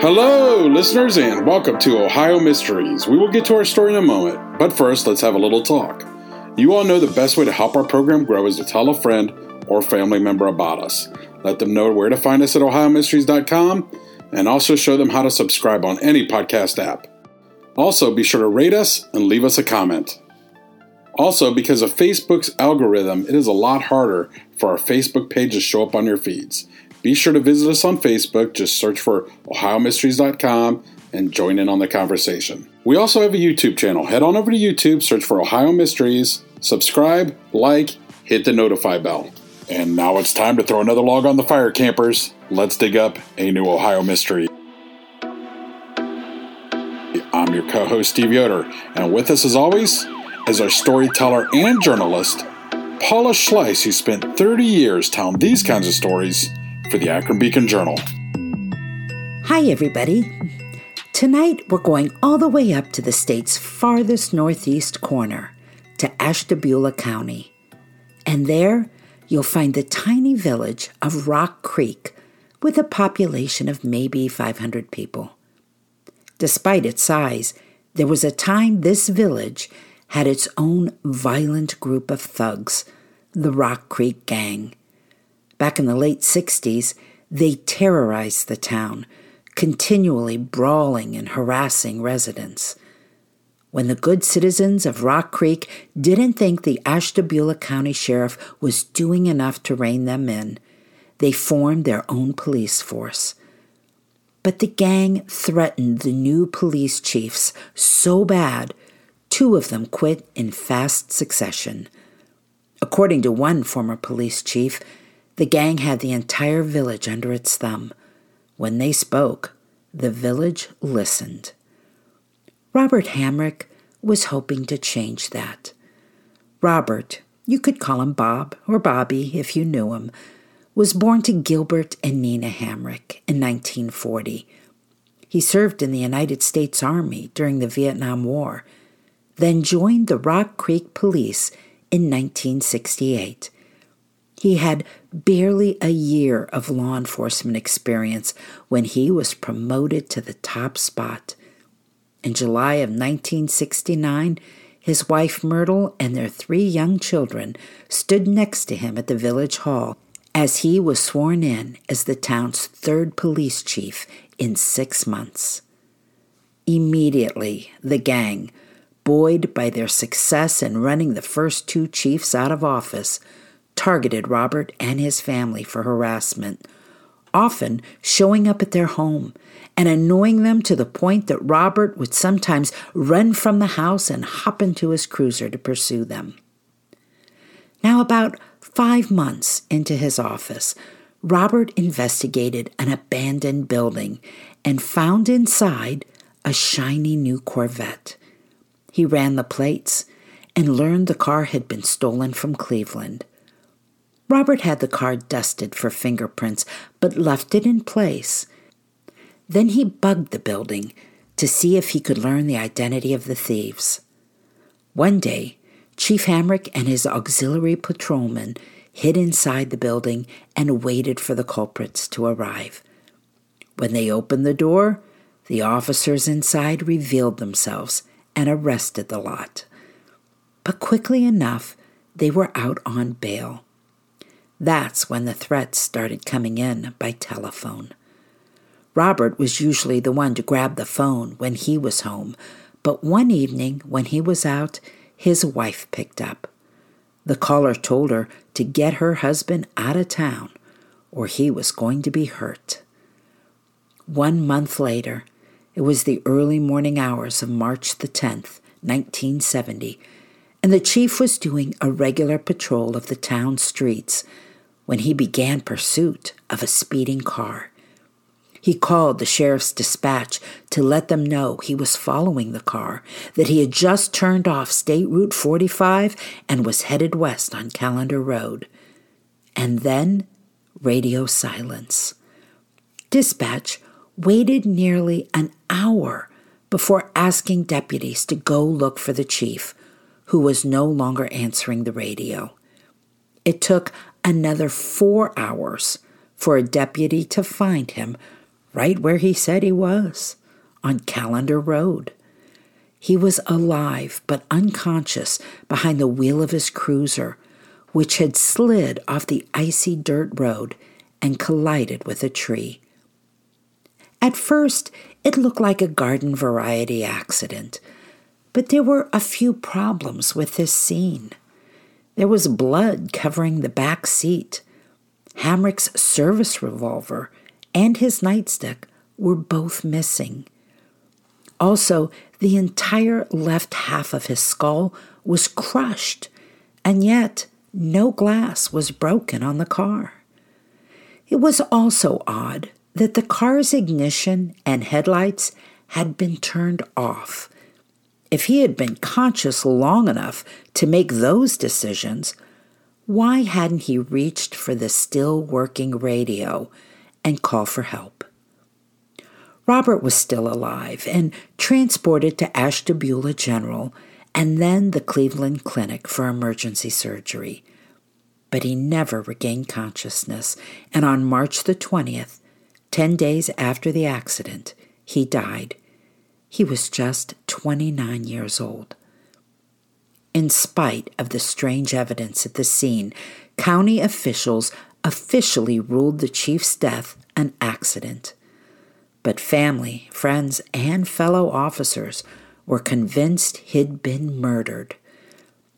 Hello, listeners, and welcome to Ohio Mysteries. We will get to our story in a moment, but first, let's have a little talk. You all know the best way to help our program grow is to tell a friend or family member about us. Let them know where to find us at ohiomysteries.com and also show them how to subscribe on any podcast app. Also, be sure to rate us and leave us a comment. Also, because of Facebook's algorithm, it is a lot harder for our Facebook page to show up on your feeds. Be sure to visit us on Facebook. Just search for OhioMysteries.com and join in on the conversation. We also have a YouTube channel. Head on over to YouTube, search for Ohio Mysteries, subscribe, like, hit the notify bell. And now it's time to throw another log on the fire, campers. Let's dig up a new Ohio mystery. I'm your co host, Steve Yoder, and with us, as always, is our storyteller and journalist, Paula Schleis, who spent 30 years telling these kinds of stories for the Akron Beacon Journal. Hi, everybody. Tonight, we're going all the way up to the state's farthest northeast corner, to Ashtabula County. And there, you'll find the tiny village of Rock Creek with a population of maybe 500 people. Despite its size, there was a time this village had its own violent group of thugs, the Rock Creek Gang. Back in the late 60s, they terrorized the town, continually brawling and harassing residents. When the good citizens of Rock Creek didn't think the Ashtabula County Sheriff was doing enough to rein them in, they formed their own police force. But the gang threatened the new police chiefs so bad, two of them quit in fast succession. According to one former police chief, the gang had the entire village under its thumb. When they spoke, the village listened. Robert Hamrick was hoping to change that. Robert, you could call him Bob or Bobby if you knew him, was born to Gilbert and Nina Hamrick in 1940. He served in the United States Army during the Vietnam War, then joined the Rock Creek Police in 1968. He had barely a year of law enforcement experience when he was promoted to the top spot. In July of 1969, his wife Myrtle and their three young children stood next to him at the village hall as he was sworn in as the town's third police chief in six months. Immediately, the gang, buoyed by their success in running the first two chiefs out of office, targeted Robert and his family for harassment, often showing up at their home and annoying them to the point that Robert would sometimes run from the house and hop into his cruiser to pursue them. Now, about five months into his office, Robert investigated an abandoned building and found inside a shiny new Corvette. He ran the plates and learned the car had been stolen from Cleveland. Robert had the car dusted for fingerprints, but left it in place. Then he bugged the building to see if he could learn the identity of the thieves. One day, Chief Hamrick and his auxiliary patrolmen hid inside the building and waited for the culprits to arrive. When they opened the door, the officers inside revealed themselves and arrested the lot. But quickly enough, they were out on bail. That's when the threats started coming in by telephone. Robert was usually the one to grab the phone when he was home, but one evening when he was out, his wife picked up. The caller told her to get her husband out of town or he was going to be hurt. One month later, it was the early morning hours of March the 10th, 1970, and the chief was doing a regular patrol of the town streets when he began pursuit of a speeding car. He called the sheriff's dispatch to let them know he was following the car, that he had just turned off State Route 45 and was headed west on Callender Road. And then radio silence. Dispatch waited nearly an hour before asking deputies to go look for the chief, who was no longer answering the radio. It took another four hours for a deputy to find him right where he said he was, on Calendar Road. He was alive but unconscious behind the wheel of his cruiser, which had slid off the icy dirt road and collided with a tree. At first, it looked like a garden variety accident, but there were a few problems with this scene. There was blood covering the back seat. Hamrick's service revolver and his nightstick were both missing. Also, the entire left half of his skull was crushed, and yet no glass was broken on the car. It was also odd that the car's ignition and headlights had been turned off. If he had been conscious long enough to make those decisions, why hadn't he reached for the still working radio and called for help? Robert was still alive and transported to Ashtabula General and then the Cleveland Clinic for emergency surgery. But he never regained consciousness, and on March the 20th, 10 days after the accident, he died. He was just 29 years old. In spite of the strange evidence at the scene, county officials officially ruled the chief's death an accident. But family, friends, and fellow officers were convinced he'd been murdered,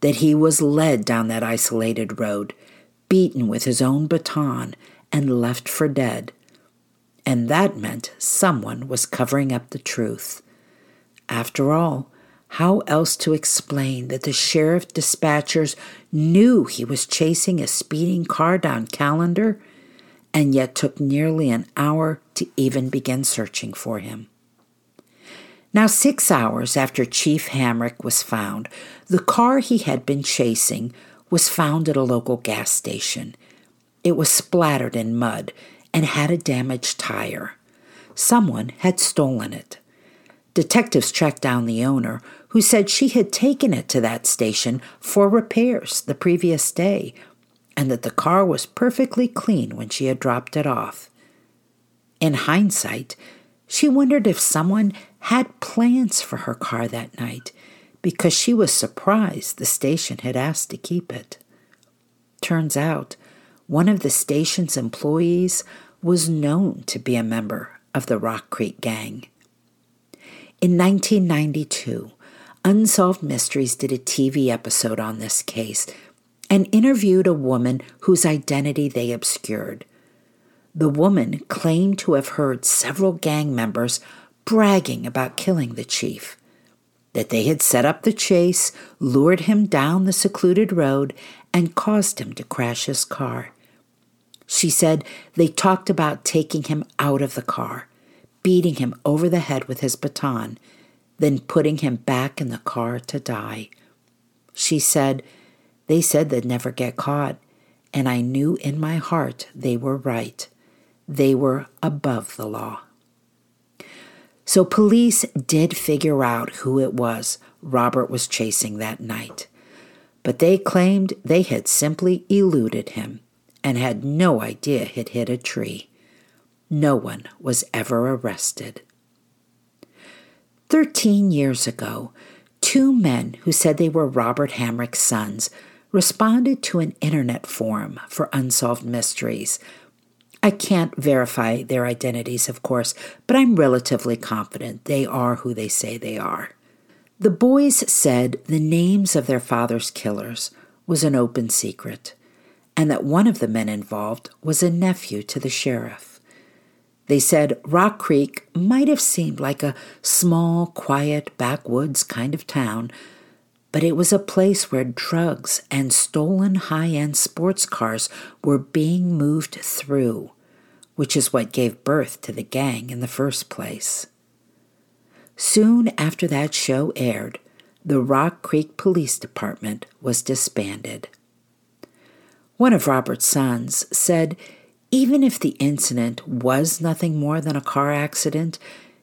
that he was led down that isolated road, beaten with his own baton, and left for dead. And that meant someone was covering up the truth. After all, how else to explain that the sheriff dispatchers knew he was chasing a speeding car down Calendar and yet took nearly an hour to even begin searching for him. Now, six hours after Chief Hamrick was found, the car he had been chasing was found at a local gas station. It was splattered in mud and had a damaged tire. Someone had stolen it. Detectives tracked down the owner, who said she had taken it to that station for repairs the previous day and that the car was perfectly clean when she had dropped it off. In hindsight, she wondered if someone had plans for her car that night because she was surprised the station had asked to keep it. Turns out, one of the station's employees was known to be a member of the Rock Creek Gang. In 1992, Unsolved Mysteries did a TV episode on this case and interviewed a woman whose identity they obscured. The woman claimed to have heard several gang members bragging about killing the chief, that they had set up the chase, lured him down the secluded road, and caused him to crash his car. She said they talked about taking him out of the car, beating him over the head with his baton, then putting him back in the car to die. She said, they said they'd never get caught, and I knew in my heart they were right. They were above the law. So police did figure out who it was Robert was chasing that night. But they claimed they had simply eluded him and had no idea he'd hit a tree. No one was ever arrested. Thirteen years ago, Two men who said they were Robert Hamrick's sons responded to an internet forum for unsolved mysteries. I can't verify their identities, of course, but I'm relatively confident they are who they say they are. The boys said the names of their father's killers was an open secret, and that one of the men involved was a nephew to the sheriff. They said Rock Creek might have seemed like a small, quiet, backwoods kind of town, but it was a place where drugs and stolen high end sports cars were being moved through, which is what gave birth to the gang in the first place. Soon after that show aired, the Rock Creek Police Department was disbanded. One of Robert's sons said even if the incident was nothing more than a car accident,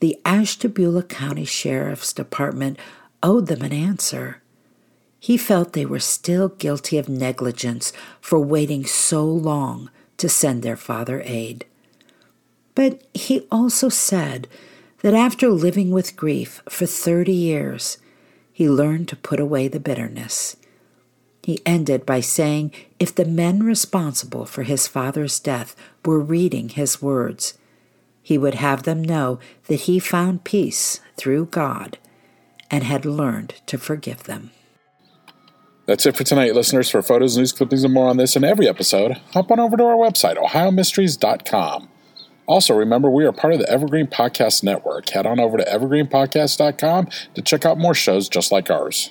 the Ashtabula County Sheriff's Department owed them an answer. He felt they were still guilty of negligence for waiting so long to send their father aid. But he also said that after living with grief for 30 years, he learned to put away the bitterness. He ended by saying if the men responsible for his father's death were reading his words, he would have them know that he found peace through God and had learned to forgive them. That's it for tonight, listeners. For photos, news clippings, and more on this and every episode, hop on over to our website, ohiomysteries.com. Also, remember we are part of the Evergreen Podcast Network. Head on over to evergreenpodcast.com to check out more shows just like ours.